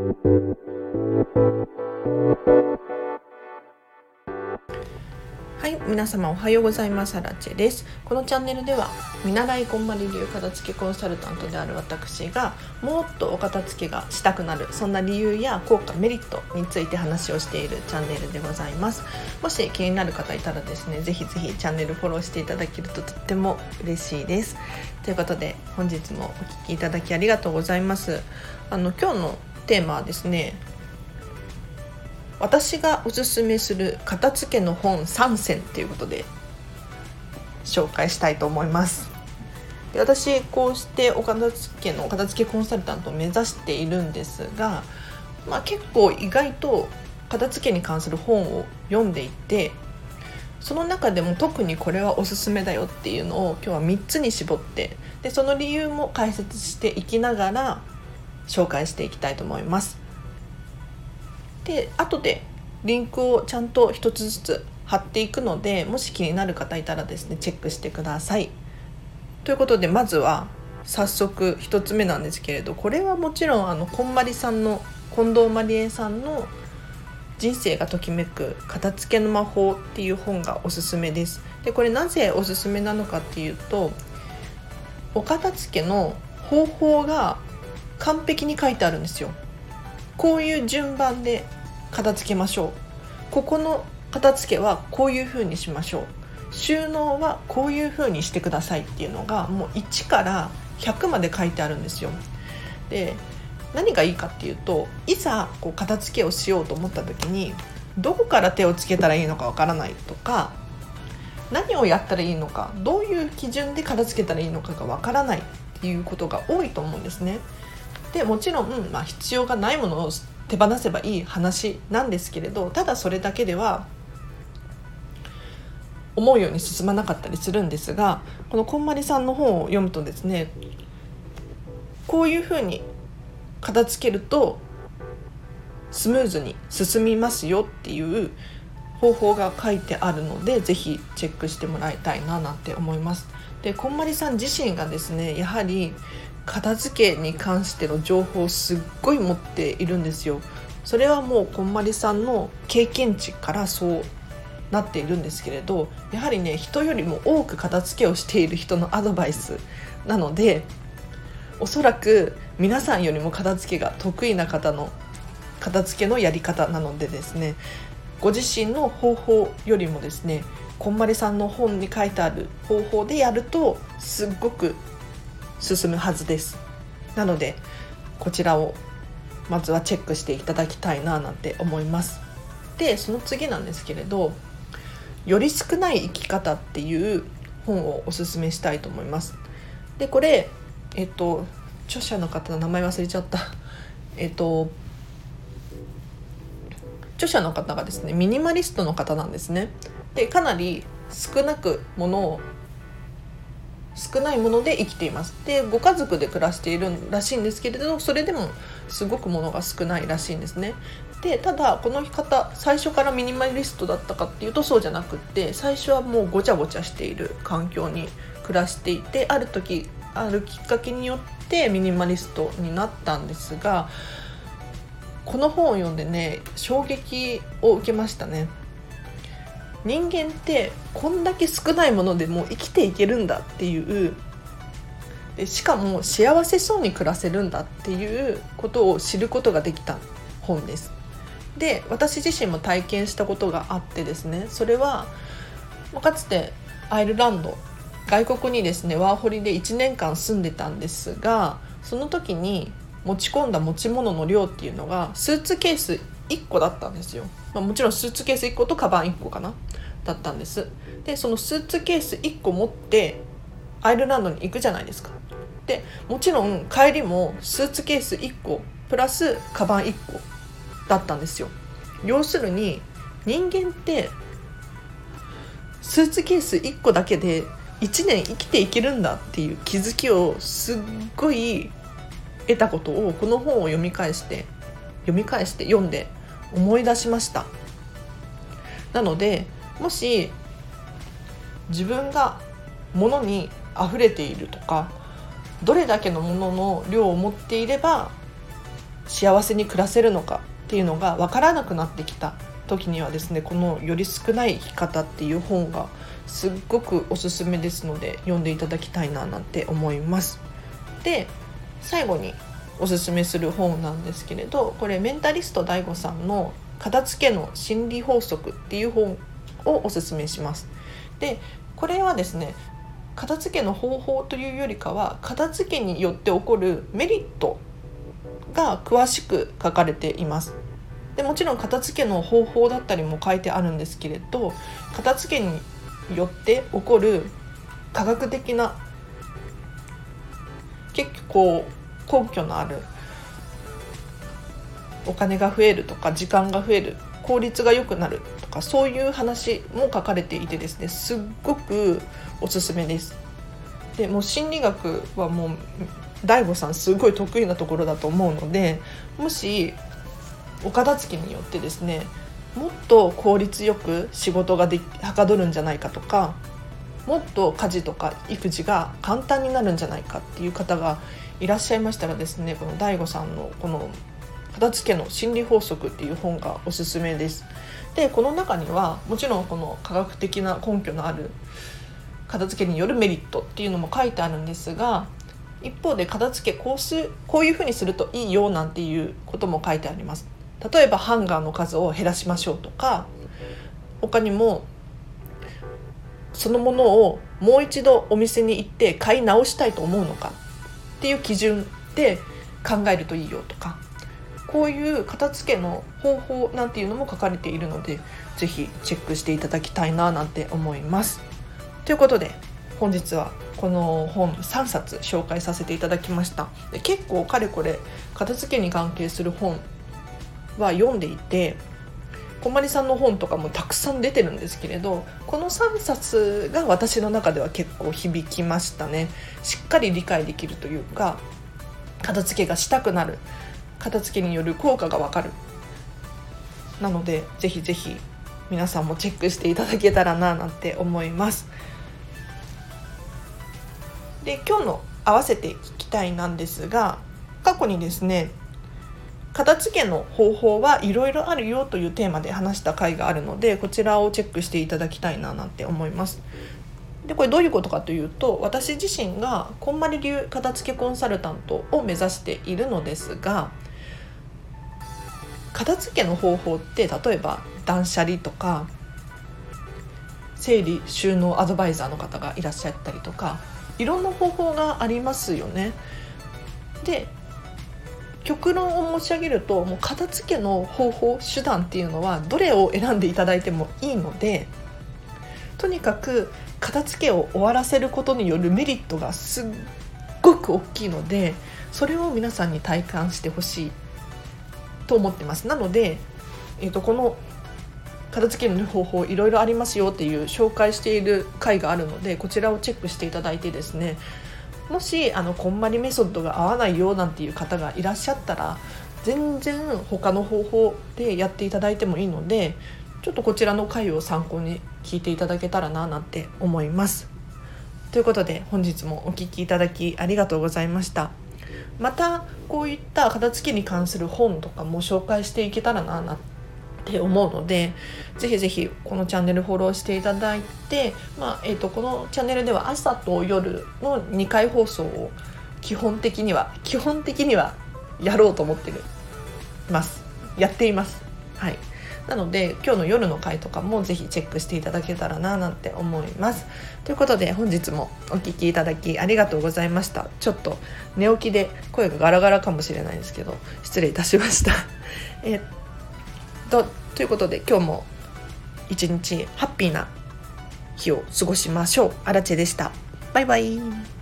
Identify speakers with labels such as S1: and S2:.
S1: はい皆様おはようございます。アラチェです。このチャンネルでは見習いこんまり流片付けコンサルタントである私がもっとお片付けがしたくなるそんな理由や効果メリットについて話をしているチャンネルでございます。もし気になる方いたらですねぜひぜひチャンネルフォローしていただけるととっても嬉しいです。ということで本日もお聴きいただきありがとうございます。あの今日のテーマはですね私がおすすめする片付けの本3選ということで紹介したいと思います。で私こうしてお片付けの片付けコンサルタントを目指しているんですが、まあ、結構意外と片付けに関する本を読んでいてその中でも特にこれはおすすめだよっていうのを今日は3つに絞ってでその理由も解説していきながら紹介していきたいと思いますで後でリンクをちゃんと一つずつ貼っていくのでもし気になる方いたらですねチェックしてください。ということでまずは早速1つ目なんですけれどこれはもちろんあのこんまりさんの近藤まりえさんの「人生がときめく片付けの魔法」っていう本がおすすめです。でこれなぜおすすめなのかっていうとお片付けの方法が完璧に書いてあるんですよ。こういう順番で片付けましょうここの片付けはこういう風にしましょう収納はこういう風にしてくださいっていうのがもう1から100まで書いてあるんですよで何がいいかっていうといざこう片付けをしようと思った時にどこから手をつけたらいいのかわからないとか何をやったらいいのかどういう基準で片付けたらいいのかがわからないっていうことが多いと思うんですね。でもちろん、まあ、必要がないものを手放せばいい話なんですけれどただそれだけでは思うように進まなかったりするんですがこのこんまりさんの本を読むとですねこういうふうに片付けるとスムーズに進みますよっていう方法が書いてあるので是非チェックしてもらいたいななんて思います。でこんまりさん自身がですねやはり片付けに関しての情報をすっごい持っているんですよ。それはもうこんまりさんの経験値からそうなっているんですけれどやはりね人よりも多く片付けをしている人のアドバイスなのでおそらく皆さんよりも片付けが得意な方の片付けのやり方なのでですねご自身の方法よりもですねこんまりさんの本に書いてある方法でやるとすっごく進むはずです。なのでこちらをまずはチェックしていただきたいななんて思います。でその次なんですけれどより少ない生き方っていう本をおすすめしたいと思います。でこれえっと著者の方の名前忘れちゃった。えっと著者の方がですねミニマリストの方なんですね。でかなり少なくものを少ないもので生きています。でご家族で暮らしているらしいんですけれどそれでもすごくものが少ないらしいんですね。でただこの方最初からミニマリストだったかっていうとそうじゃなくって最初はもうごちゃごちゃしている環境に暮らしていてある時あるきっかけによってミニマリストになったんですがこの本を読んでね衝撃を受けましたね。人間ってこんだけ少ないものでも生きていけるんだっていうでしかも幸せそうに暮らせるんだっていうことを知ることができた本です。で私自身も体験したことがあってですねそれはかつてアイルランド外国にですねワーホリで1年間住んでたんですがその時に持ち込んだ持ち物の量っていうのがスーツケース1個だったんですよ、まあ、もちろんスーツケース1個とカバン1個かな。だったんです。でそのスーツケース1個持ってアイルランドに行くじゃないですか。でもちろん帰りもスーツケース1個プラスカバン1個だったんですよ。要するに人間ってスーツケース1個だけで1年生きていけるんだっていう気づきをすっごい得たことをこの本を読み返して読み返して読んで思い出しましたなのでもし自分が物に溢れているとかどれだけのものの量を持っていれば幸せに暮らせるのかっていうのが分からなくなってきた時にはですねこの「より少ない生き方」っていう本がすっごくおすすめですので読んでいただきたいななんて思います。で最後におすすめする本なんですけれどこれメンタリスト DAIGO さんの「片付けの心理法則」っていう本をおすすめします。でこれはですね片付けの方法というよりかは片付けによって起こるメリットが詳しく書かれています。でもちろん片付けの方法だったりも書いてあるんですけれど片付けによって起こる科学的な結構根拠のあるお金が増えるとか時間が増える効率が良くなるとかそういう話も書かれていてですねすっごくおすすめです。でもう心理学はもう DAIGO さんすごい得意なところだと思うのでもしお片付けによってですねもっと効率よく仕事がではかどるんじゃないかとかもっと家事とか育児が簡単になるんじゃないかっていう方がいらっしゃいましたらですねこの DAIGO さんのこの「片付けの心理法則」っていう本がおすすめです。でこの中にはもちろんこの科学的な根拠のある片付けによるメリットっていうのも書いてあるんですが一方で片付けこうすこういうふうにするといいよなんていうことも書いてあります。例えばハンガーの数を減らしましょうとか他にもそのものをもう一度お店に行って買い直したいと思うのかっていう基準で考えるといいよとかこういう片付けの方法なんていうのも書かれているので是非チェックしていただきたいななんて思います。ということで本日はこの本3冊紹介させていただきましたで結構かれこれ片付けに関係する本は読んでいてこまりさんの本とかもたくさん出てるんですけれどこの3冊が私の中では結構響きましたね。しっかり理解できるというか片付けがしたくなる。片付けによる効果がわかる。なのでぜひぜひ皆さんもチェックしていただけたらななんて思います。で今日の合わせて聞きたいなんですが過去にですね片付けの方法はいろいろあるよというテーマで話した回があるのでこちらをチェックしていただきたいななんて思います。でこれどういうことかというと私自身がこんまり流片付けコンサルタントを目指しているのですが片付けの方法って例えば断捨離とか整理収納アドバイザーの方がいらっしゃったりとかいろんな方法がありますよね。で極論を申し上げるともう片付けの方法手段っていうのはどれを選んでいただいてもいいのでとにかく片付けを終わらせることによるメリットがすっごく大きいのでそれを皆さんに体感してほしいと思ってます。なので、えーと、この片付けの方法いろいろありますよっていう紹介している回があるのでこちらをチェックしていただいてですねもしあのこんまりメソッドが合わないよなんていう方がいらっしゃったら全然他の方法でやっていただいてもいいのでちょっとこちらの回を参考に聞いていただけたらななんて思います。ということで本日もお聴きいただきありがとうございました。またこういった片付けに関する本とかも紹介していけたらななんてって思うのでぜひぜひこのチャンネルフォローしていただいて、まあえーと、このチャンネルでは朝と夜の2回放送を基本的には基本的にはやろうと思ってるます。やっています。はい。なので今日の夜の回とかもぜひチェックしていただけたらななんて思います。ということで本日もお聴きいただきありがとうございました。ちょっと寝起きで声がガラガラかもしれないんですけど失礼いたしました。えとということで今日も一日ハッピーな日を過ごしましょう。あらでした。バイバイ。